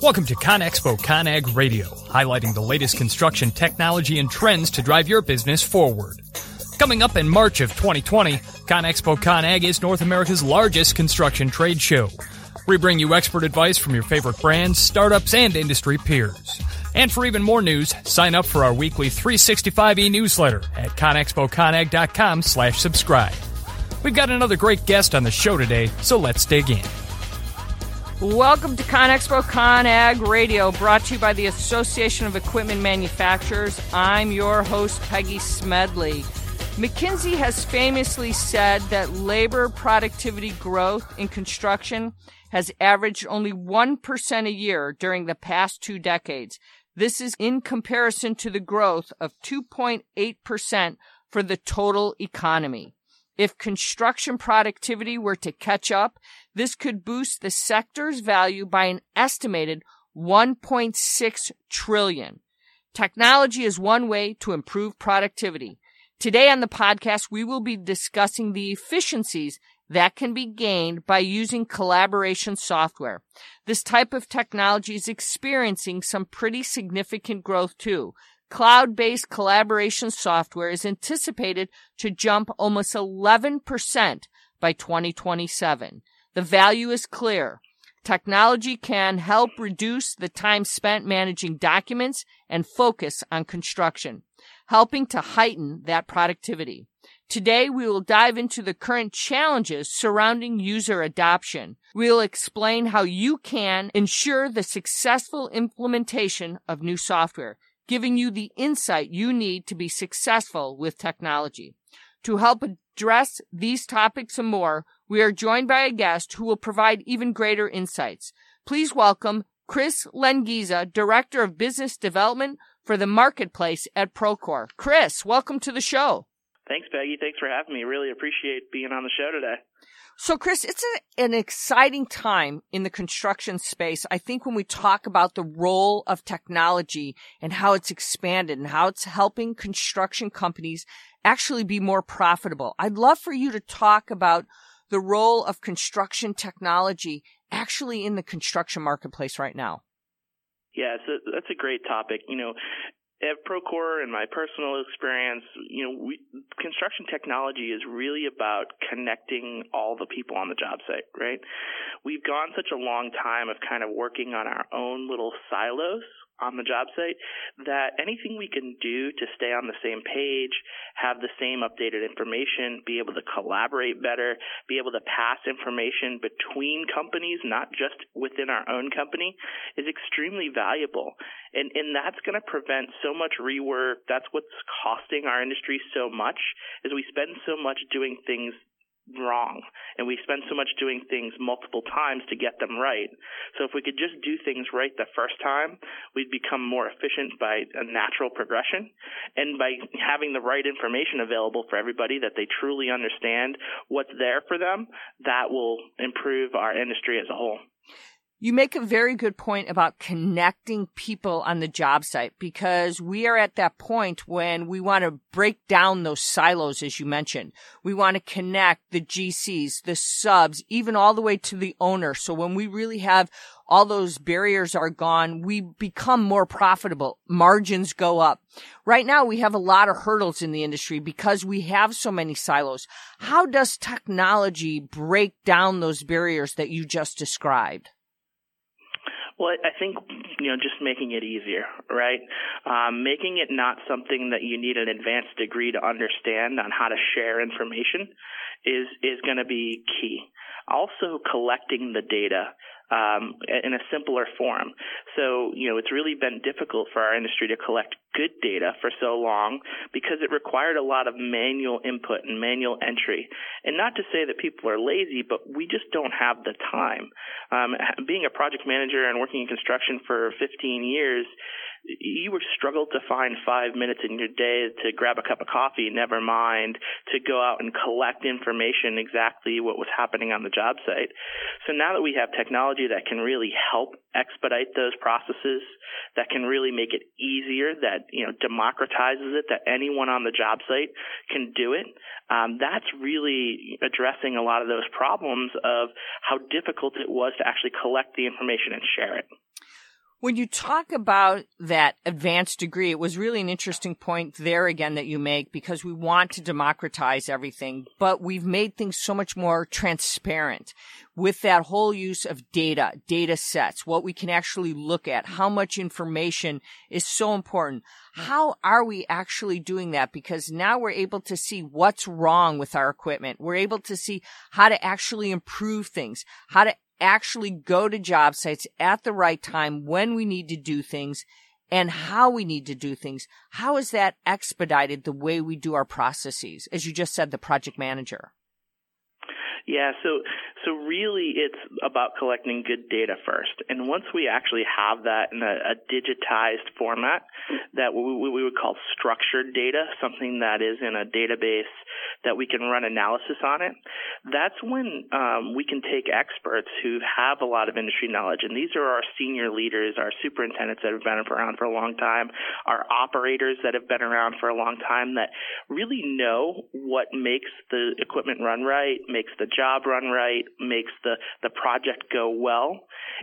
Welcome to ConExpo ConAg Radio, highlighting the latest construction technology and trends to drive your business forward. Coming up in March of 2020, ConExpo ConAg is North America's largest construction trade show. We bring you expert advice from your favorite brands, startups, and industry peers. And for even more news, sign up for our weekly 365e newsletter at conexpoconag.com slash subscribe. We've got another great guest on the show today, so let's dig in. Welcome to ConExpo ConAg Radio, brought to you by the Association of Equipment Manufacturers. I'm your host, Peggy Smedley. McKinsey has famously said that labor productivity growth in construction has averaged only 1% a year during the past two decades. This is in comparison to the growth of 2.8% for the total economy. If construction productivity were to catch up, this could boost the sector's value by an estimated 1.6 trillion. Technology is one way to improve productivity. Today on the podcast, we will be discussing the efficiencies that can be gained by using collaboration software. This type of technology is experiencing some pretty significant growth too. Cloud-based collaboration software is anticipated to jump almost 11% by 2027. The value is clear. Technology can help reduce the time spent managing documents and focus on construction, helping to heighten that productivity. Today, we will dive into the current challenges surrounding user adoption. We'll explain how you can ensure the successful implementation of new software giving you the insight you need to be successful with technology. To help address these topics and more, we are joined by a guest who will provide even greater insights. Please welcome Chris Lengiza, Director of Business Development for the Marketplace at Procore. Chris, welcome to the show. Thanks, Peggy. Thanks for having me. Really appreciate being on the show today. So, Chris, it's a, an exciting time in the construction space. I think when we talk about the role of technology and how it's expanded and how it's helping construction companies actually be more profitable, I'd love for you to talk about the role of construction technology actually in the construction marketplace right now. Yeah, so that's a great topic. You know, at Procore and my personal experience, you know, we, construction technology is really about connecting all the people on the job site, right? We've gone such a long time of kind of working on our own little silos on the job site that anything we can do to stay on the same page, have the same updated information, be able to collaborate better, be able to pass information between companies, not just within our own company, is extremely valuable. And, and that's going to prevent so much rework. That's what's costing our industry so much is we spend so much doing things wrong and we spend so much doing things multiple times to get them right. So if we could just do things right the first time, we'd become more efficient by a natural progression and by having the right information available for everybody that they truly understand what's there for them, that will improve our industry as a whole. You make a very good point about connecting people on the job site because we are at that point when we want to break down those silos, as you mentioned. We want to connect the GCs, the subs, even all the way to the owner. So when we really have all those barriers are gone, we become more profitable. Margins go up. Right now, we have a lot of hurdles in the industry because we have so many silos. How does technology break down those barriers that you just described? Well, I think you know just making it easier, right? Um, making it not something that you need an advanced degree to understand on how to share information is is going to be key. Also, collecting the data um, in a simpler form. So, you know, it's really been difficult for our industry to collect good data for so long because it required a lot of manual input and manual entry. And not to say that people are lazy, but we just don't have the time. Um, being a project manager and working in construction for 15 years, you would struggle to find five minutes in your day to grab a cup of coffee, never mind to go out and collect information exactly what was happening on the job site. So now that we have technology that can really help expedite those processes, that can really make it easier, that, you know, democratizes it, that anyone on the job site can do it, um, that's really addressing a lot of those problems of how difficult it was to actually collect the information and share it. When you talk about that advanced degree, it was really an interesting point there again that you make because we want to democratize everything, but we've made things so much more transparent with that whole use of data, data sets, what we can actually look at, how much information is so important. How are we actually doing that? Because now we're able to see what's wrong with our equipment. We're able to see how to actually improve things, how to actually go to job sites at the right time when we need to do things and how we need to do things. How is that expedited the way we do our processes? As you just said, the project manager. Yeah, so so really it's about collecting good data first. And once we actually have that in a, a digitized format that we, we would call structured data, something that is in a database that we can run analysis on it, that's when um, we can take experts who have a lot of industry knowledge. And these are our senior leaders, our superintendents that have been around for a long time, our operators that have been around for a long time that really know what makes the equipment run right, makes the job run right, makes the, the project go well.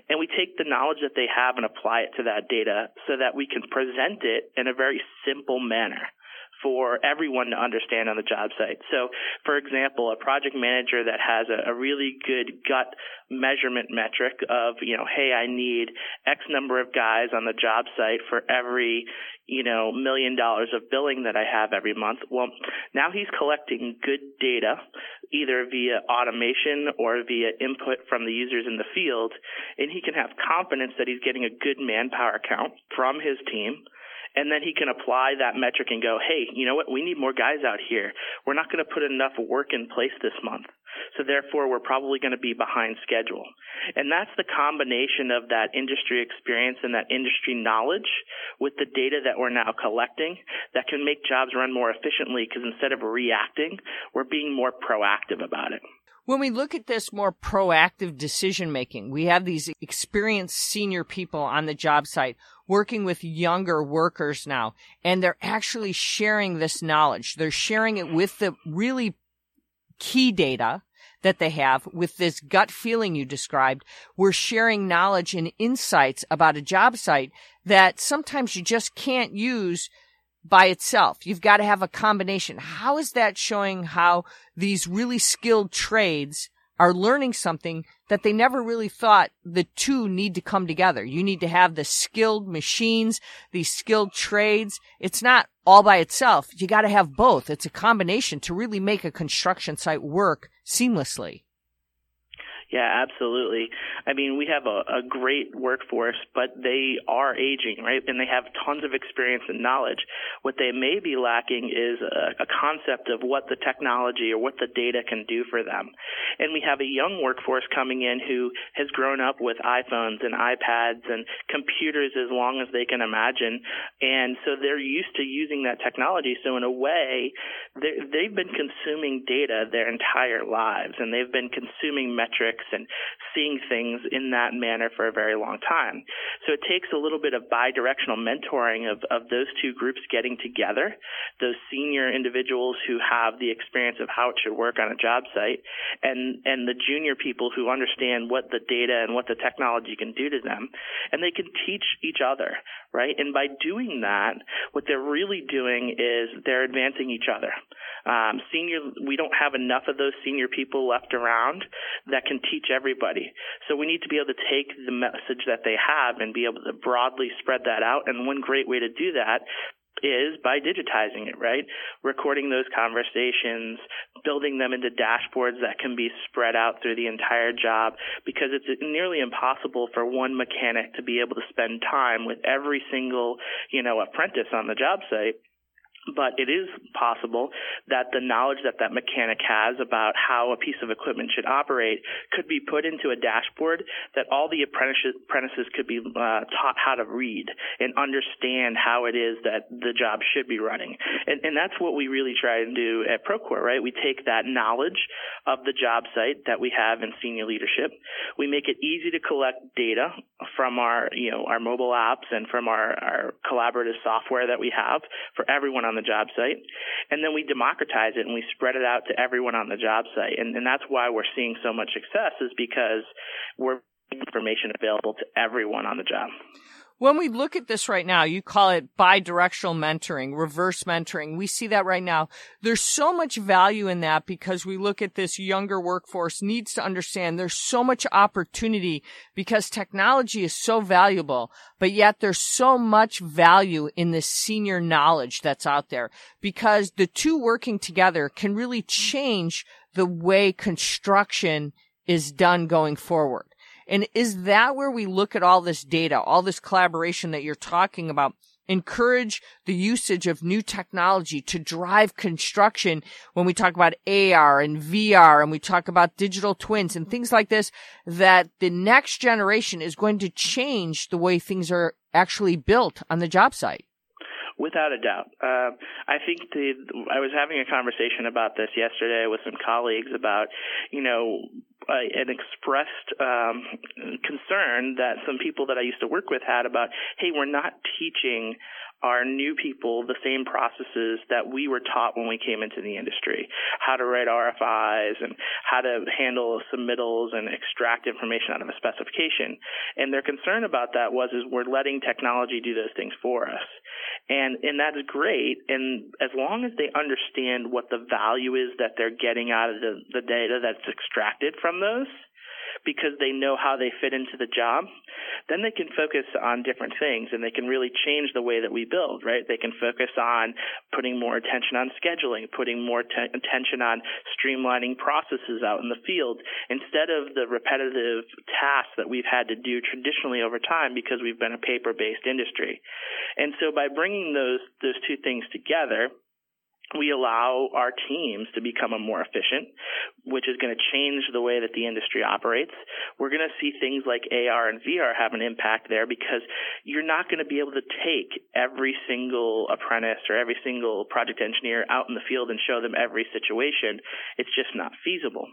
And we take the knowledge that they have and apply it to that data so that we can present it in a very simple manner for everyone to understand on the job site. So, for example, a project manager that has a, a, really good gut measurement metric of, you know, hey, I need X number of guys on the job site for every, you know, million dollars of billing that I have every month. Well, now he's collecting good data, either via automation or via input from the users in the field, and he can have confidence that he's getting a good manpower count from his team and then he can apply that metric and go, hey, you know what? We need more guys out here. We're not going to put enough work in place this month. So therefore, we're probably going to be behind schedule. And that's the combination of that industry experience and that industry knowledge with the data that we're now collecting that can make jobs run more efficiently because instead of reacting, we're being more proactive about it. When we look at this more proactive decision making, we have these experienced senior people on the job site working with younger workers now, and they're actually sharing this knowledge. They're sharing it with the really key data that they have with this gut feeling you described. We're sharing knowledge and insights about a job site that sometimes you just can't use by itself. You've got to have a combination. How is that showing how these really skilled trades are learning something that they never really thought the two need to come together. You need to have the skilled machines, these skilled trades. It's not all by itself. You got to have both. It's a combination to really make a construction site work seamlessly. Yeah, absolutely. I mean, we have a, a great workforce, but they are aging, right? And they have tons of experience and knowledge. What they may be lacking is a, a concept of what the technology or what the data can do for them. And we have a young workforce coming in who has grown up with iPhones and iPads and computers as long as they can imagine. And so they're used to using that technology. So in a way, they've been consuming data their entire lives and they've been consuming metrics and seeing things in that manner for a very long time. So it takes a little bit of bi-directional mentoring of, of those two groups getting together, those senior individuals who have the experience of how it should work on a job site, and, and the junior people who understand what the data and what the technology can do to them. And they can teach each other, right? And by doing that, what they're really doing is they're advancing each other. Um, senior, we don't have enough of those senior people left around that can teach everybody. So we need to be able to take the message that they have and be able to broadly spread that out. And one great way to do that is by digitizing it, right? Recording those conversations, building them into dashboards that can be spread out through the entire job because it's nearly impossible for one mechanic to be able to spend time with every single, you know, apprentice on the job site but it is possible that the knowledge that that mechanic has about how a piece of equipment should operate could be put into a dashboard that all the apprentices, could be uh, taught how to read and understand how it is that the job should be running. And, and that's what we really try and do at Procore, right? We take that knowledge of the job site that we have in senior leadership. We make it easy to collect data from our, you know, our mobile apps and from our, our collaborative software that we have for everyone on the job site. And then we democratize it and we spread it out to everyone on the job site. And, and that's why we're seeing so much success is because we're information available to everyone on the job. When we look at this right now, you call it bi-directional mentoring, reverse mentoring. We see that right now. There's so much value in that because we look at this younger workforce needs to understand there's so much opportunity because technology is so valuable, but yet there's so much value in this senior knowledge that's out there because the two working together can really change the way construction is done going forward. And is that where we look at all this data, all this collaboration that you're talking about? Encourage the usage of new technology to drive construction when we talk about AR and VR and we talk about digital twins and things like this, that the next generation is going to change the way things are actually built on the job site. Without a doubt. Uh, I think the, I was having a conversation about this yesterday with some colleagues about, you know, uh, an expressed um, concern that some people that I used to work with had about, hey, we're not teaching our new people the same processes that we were taught when we came into the industry. How to write RFIs and how to handle submittals and extract information out of a specification. And their concern about that was is we're letting technology do those things for us and and that's great. And as long as they understand what the value is that they're getting out of the, the data that's extracted from those because they know how they fit into the job, then they can focus on different things and they can really change the way that we build, right? They can focus on putting more attention on scheduling, putting more attention on streamlining processes out in the field instead of the repetitive tasks that we've had to do traditionally over time because we've been a paper-based industry. And so by bringing those those two things together, we allow our teams to become more efficient, which is going to change the way that the industry operates. We're going to see things like AR and VR have an impact there because you're not going to be able to take every single apprentice or every single project engineer out in the field and show them every situation. It's just not feasible.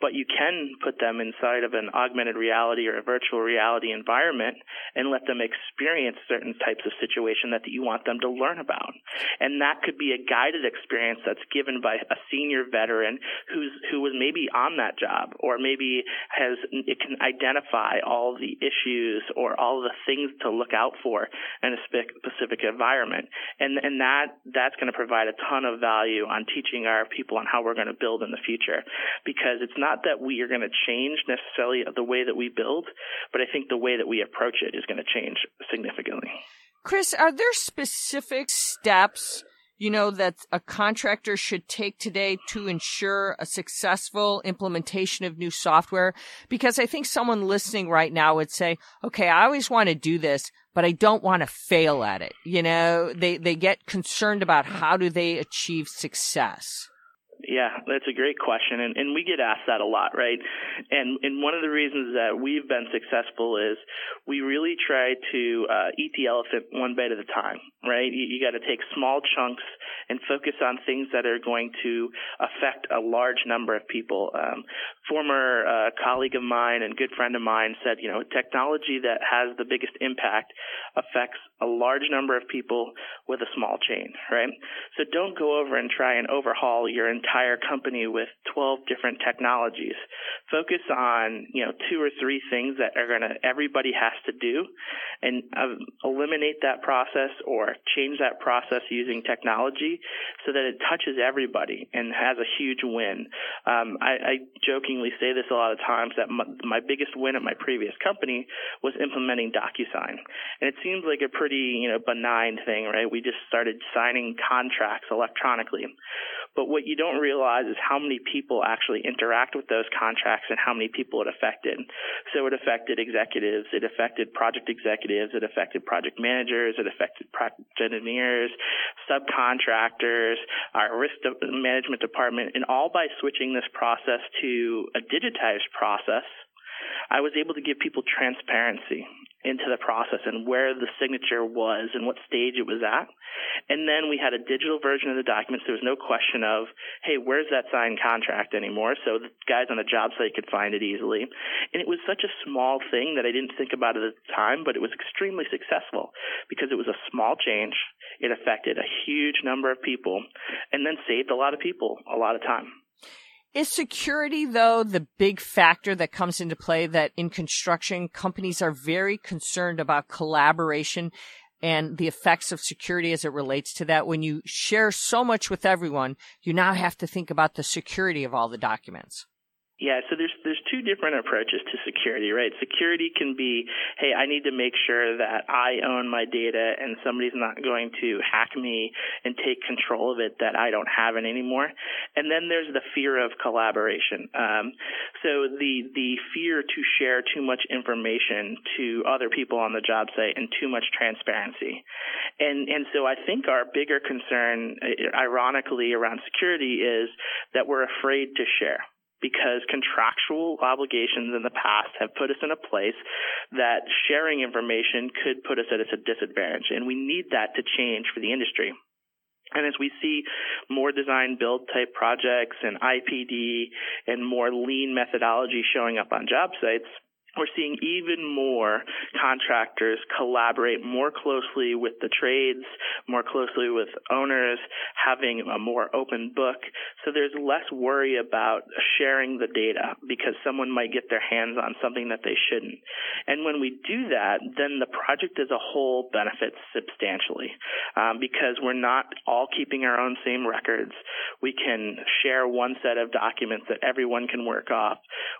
But you can put them inside of an augmented reality or a virtual reality environment and let them experience certain types of situation that you want them to learn about. And that could be a guided experience that's given by a senior veteran who's who was maybe on that job or maybe has it can identify all the issues or all the things to look out for in a specific environment and and that that's going to provide a ton of value on teaching our people on how we're going to build in the future because it's not that we are going to change necessarily the way that we build but I think the way that we approach it is going to change significantly. Chris, are there specific steps you know, that a contractor should take today to ensure a successful implementation of new software? Because I think someone listening right now would say, okay, I always want to do this, but I don't want to fail at it. You know, they, they get concerned about how do they achieve success. Yeah, that's a great question, and, and we get asked that a lot, right? And and one of the reasons that we've been successful is we really try to uh, eat the elephant one bite at a time, right? You, you got to take small chunks and focus on things that are going to affect a large number of people. Um, former uh, colleague of mine and good friend of mine said, you know, technology that has the biggest impact affects a large number of people with a small change, right? So don't go over and try and overhaul your entire company with 12 different technologies. Focus on, you know, two or three things that are going to, everybody has to do and uh, eliminate that process or change that process using technology so that it touches everybody and has a huge win. Um, I, I jokingly say this a lot of times that my, my biggest win at my previous company was implementing DocuSign. And it seems like a pretty, you know, benign thing, right? We just started signing contracts electronically. But what you don't realize is how many people actually interact with those contracts and how many people it affected. So it affected executives, it affected project executives, it affected project managers, it affected project engineers, subcontractors, our risk management department, and all by switching this process to a digitized process I was able to give people transparency into the process and where the signature was and what stage it was at. And then we had a digital version of the documents. There was no question of, hey, where's that signed contract anymore? So the guys on the job site could find it easily. And it was such a small thing that I didn't think about at the time, but it was extremely successful because it was a small change. It affected a huge number of people and then saved a lot of people a lot of time. Is security, though, the big factor that comes into play that in construction, companies are very concerned about collaboration and the effects of security as it relates to that? When you share so much with everyone, you now have to think about the security of all the documents. Yeah, so there's there's two different approaches to security, right? Security can be, hey, I need to make sure that I own my data and somebody's not going to hack me and take control of it that I don't have it anymore. And then there's the fear of collaboration. Um, so the the fear to share too much information to other people on the job site and too much transparency. And and so I think our bigger concern, ironically, around security is that we're afraid to share because contractual obligations in the past have put us in a place that sharing information could put us at a disadvantage. And we need that to change for the industry. And as we see more design build type projects and IPD and more lean methodology showing up on job sites, we're seeing even more contractors collaborate more closely with the trades, more closely with owners, having a more open book. So there's less worry about sharing the data because someone might get their hands on something that they shouldn't. And when we do that, then the project as a whole benefits substantially um, because we're not all keeping our own same records. We can share one set of documents that everyone can work off.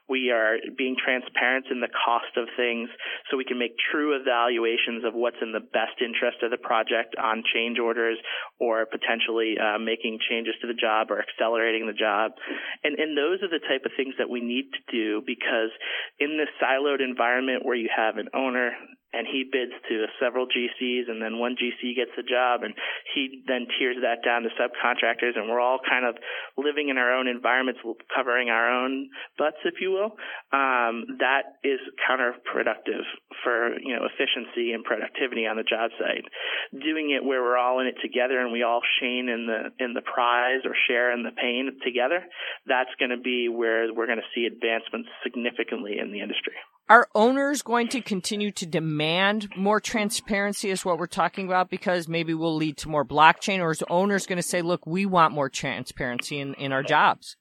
We are being transparent in the cost of things so we can make true evaluations of what's in the best interest of the project on change orders or potentially uh, making changes to the job or accelerating the job. And, and those are the type of things that we need to do because in this siloed environment where you have an owner and he bids to several GCs, and then one GC gets the job, and he then tears that down to subcontractors, and we're all kind of living in our own environments, covering our own butts, if you will. Um, that is counterproductive for you know efficiency and productivity on the job site. Doing it where we're all in it together and we all share in the in the prize or share in the pain together, that's going to be where we're going to see advancements significantly in the industry. Are owners going to continue to demand more transparency is what we're talking about because maybe we'll lead to more blockchain or is owners going to say, look, we want more transparency in, in our jobs?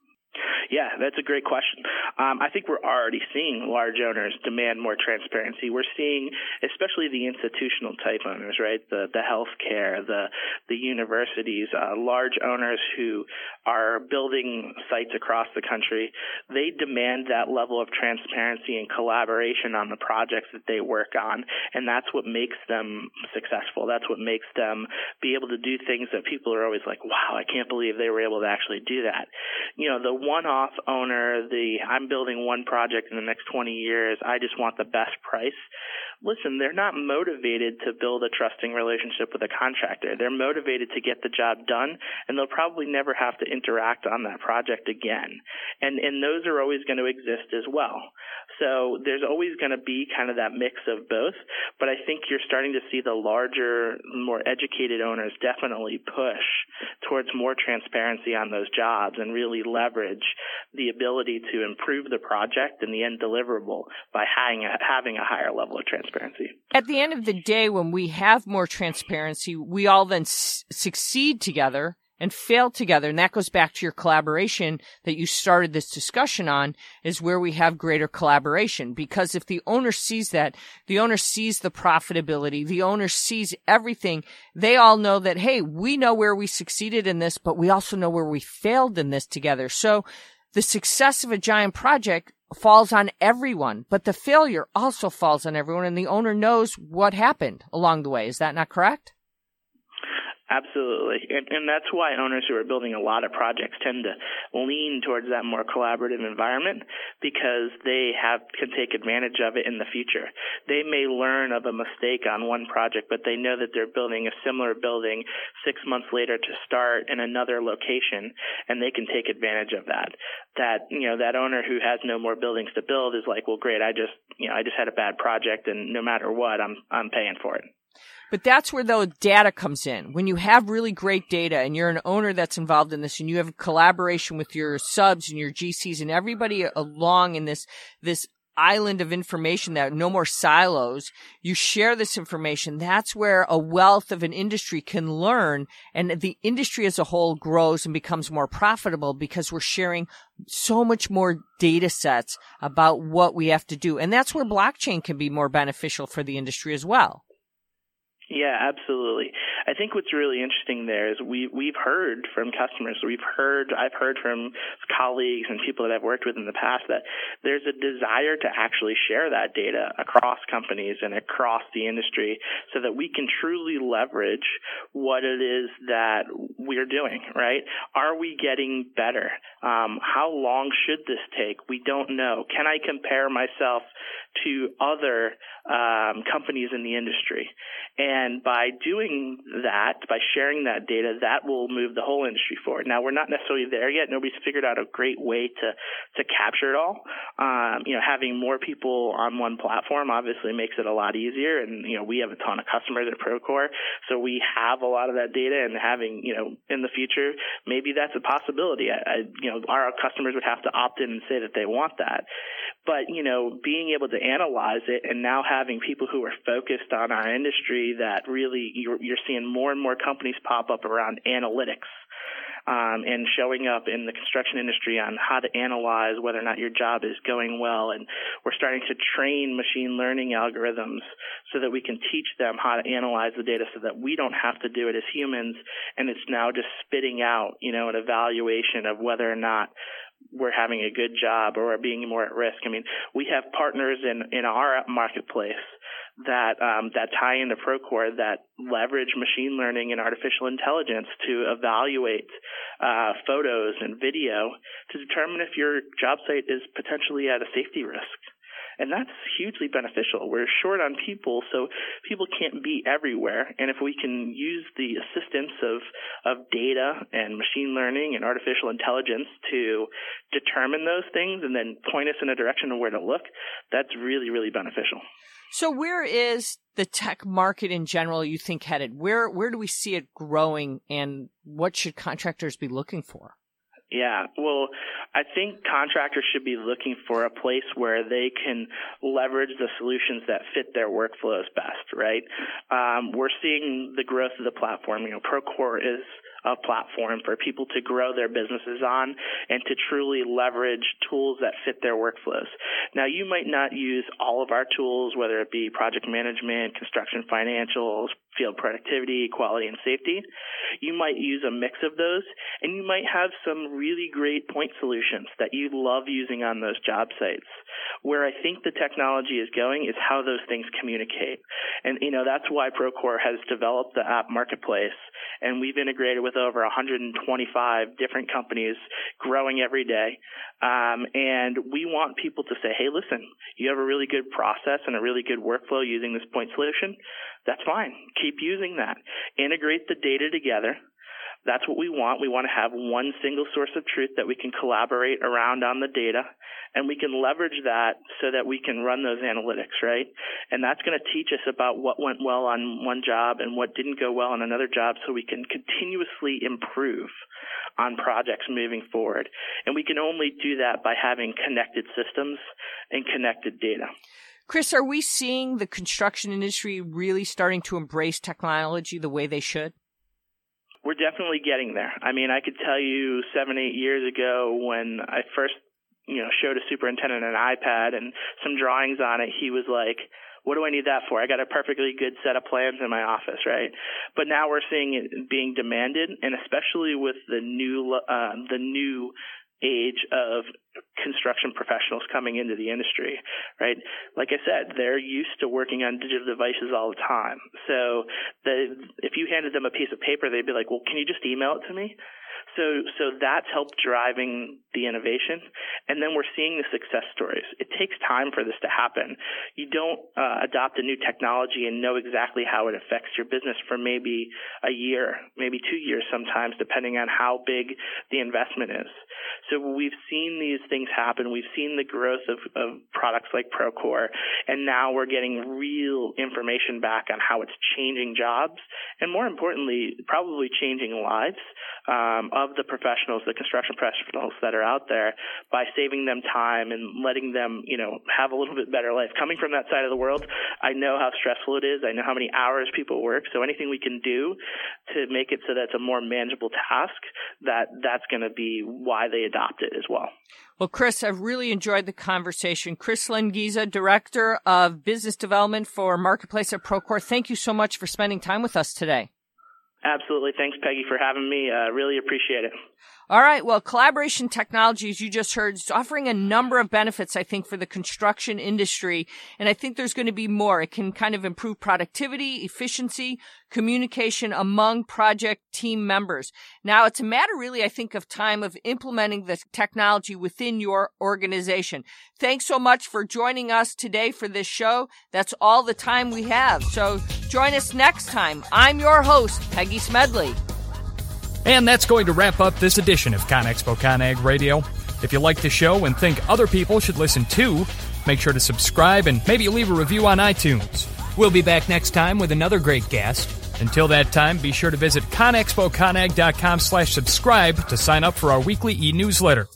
Yeah, that's a great question. Um, I think we're already seeing large owners demand more transparency. We're seeing, especially the institutional type owners, right? The the healthcare, the the universities, uh, large owners who are building sites across the country. They demand that level of transparency and collaboration on the projects that they work on, and that's what makes them successful. That's what makes them be able to do things that people are always like, "Wow, I can't believe they were able to actually do that." You know, the one-off off owner, the I'm building one project in the next 20 years, I just want the best price. Listen, they're not motivated to build a trusting relationship with a contractor. They're motivated to get the job done, and they'll probably never have to interact on that project again. And and those are always going to exist as well. So there's always going to be kind of that mix of both. But I think you're starting to see the larger, more educated owners definitely push towards more transparency on those jobs and really leverage the ability to improve the project and the end deliverable by having a, having a higher level of transparency. At the end of the day, when we have more transparency, we all then s- succeed together and fail together. And that goes back to your collaboration that you started this discussion on is where we have greater collaboration. Because if the owner sees that, the owner sees the profitability, the owner sees everything. They all know that, hey, we know where we succeeded in this, but we also know where we failed in this together. So the success of a giant project falls on everyone, but the failure also falls on everyone and the owner knows what happened along the way. Is that not correct? Absolutely. And, and that's why owners who are building a lot of projects tend to lean towards that more collaborative environment because they have can take advantage of it in the future. They may learn of a mistake on one project, but they know that they're building a similar building six months later to start in another location and they can take advantage of that. That, you know, that owner who has no more buildings to build is like, well, great, I just, you know, I just had a bad project and no matter what, I'm, I'm paying for it. But that's where the data comes in. When you have really great data and you're an owner that's involved in this and you have collaboration with your subs and your GCs and everybody along in this, this island of information that no more silos. You share this information. That's where a wealth of an industry can learn and the industry as a whole grows and becomes more profitable because we're sharing so much more data sets about what we have to do. And that's where blockchain can be more beneficial for the industry as well. Yeah, absolutely. I think what's really interesting there is we we've heard from customers, we've heard I've heard from colleagues and people that I've worked with in the past that there's a desire to actually share that data across companies and across the industry so that we can truly leverage what it is that we're doing, right? Are we getting better? Um, how long should this take? We don't know. Can I compare myself to other um, companies in the industry? And by doing that, by sharing that data, that will move the whole industry forward. Now, we're not necessarily there yet. Nobody's figured out a great way to, to capture it all. Um, you know, having more people on one platform obviously makes it a lot easier. And, you know, we have a ton of customers at Procore. So we have a lot of that data and having, you know, in the future, maybe that's a possibility. I, I, you know, our customers would have to opt in and say that they want that. But, you know, being able to analyze it and now having people who are focused on our industry that really you're, you're seeing more and more companies pop up around analytics. Um, and showing up in the construction industry on how to analyze whether or not your job is going well. And we're starting to train machine learning algorithms so that we can teach them how to analyze the data so that we don't have to do it as humans. And it's now just spitting out, you know, an evaluation of whether or not we're having a good job or are being more at risk. I mean, we have partners in, in our marketplace that um, that tie into Procore that leverage machine learning and artificial intelligence to evaluate uh, photos and video to determine if your job site is potentially at a safety risk. And that's hugely beneficial. We're short on people, so people can't be everywhere. And if we can use the assistance of, of data and machine learning and artificial intelligence to determine those things and then point us in a direction of where to look, that's really, really beneficial. So where is the tech market in general you think headed? Where where do we see it growing and what should contractors be looking for? Yeah, well, I think contractors should be looking for a place where they can leverage the solutions that fit their workflows best, right? Um, we're seeing the growth of the platform. You know, Procore is a platform for people to grow their businesses on and to truly leverage tools that fit their workflows. Now, you might not use all of our tools, whether it be project management, construction financials, field productivity, quality, and safety. You might use a mix of those, and you might have some really great point solutions that you love using on those job sites. Where I think the technology is going is how those things communicate. And, you know, that's why Procore has developed the app marketplace, and we've integrated with over 125 different companies growing every day. Um, and we want people to say, hey, listen, you have a really good process and a really good workflow using this point solution. That's fine. Keep using that. Integrate the data together. That's what we want. We want to have one single source of truth that we can collaborate around on the data and we can leverage that so that we can run those analytics, right? And that's going to teach us about what went well on one job and what didn't go well on another job so we can continuously improve on projects moving forward. And we can only do that by having connected systems and connected data. Chris, are we seeing the construction industry really starting to embrace technology the way they should? We're definitely getting there. I mean, I could tell you seven, eight years ago when I first, you know, showed a superintendent an iPad and some drawings on it, he was like, what do I need that for? I got a perfectly good set of plans in my office, right? But now we're seeing it being demanded, and especially with the new, uh, the new age of construction professionals coming into the industry, right? Like I said, they're used to working on digital devices all the time. So the, if you handed them a piece of paper, they'd be like, well, can you just email it to me? So, so that's helped driving the innovation. And then we're seeing the success stories. It takes time for this to happen. You don't uh, adopt a new technology and know exactly how it affects your business for maybe a year, maybe two years sometimes, depending on how big the investment is. So we've seen these things happen. We've seen the growth of, of products like Procore, and now we're getting real information back on how it's changing jobs, and more importantly, probably changing lives. Um, of the professionals, the construction professionals that are out there, by saving them time and letting them, you know, have a little bit better life. Coming from that side of the world, I know how stressful it is. I know how many hours people work. So anything we can do to make it so that it's a more manageable task, that that's going to be why they adopt it as well. Well, Chris, I've really enjoyed the conversation. Chris Lengiza, Director of Business Development for Marketplace at Procore. Thank you so much for spending time with us today. Absolutely. Thanks, Peggy, for having me. Uh, really appreciate it. All right. Well, collaboration technologies you just heard is offering a number of benefits, I think, for the construction industry. And I think there's going to be more. It can kind of improve productivity, efficiency, communication among project team members. Now, it's a matter really, I think, of time of implementing the technology within your organization. Thanks so much for joining us today for this show. That's all the time we have. So join us next time. I'm your host, Peggy Smedley. And that's going to wrap up this edition of ConExpo ConAg Radio. If you like the show and think other people should listen too, make sure to subscribe and maybe leave a review on iTunes. We'll be back next time with another great guest. Until that time, be sure to visit conexpoconag.com slash subscribe to sign up for our weekly e-newsletter.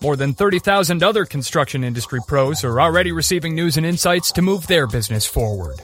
More than 30,000 other construction industry pros are already receiving news and insights to move their business forward.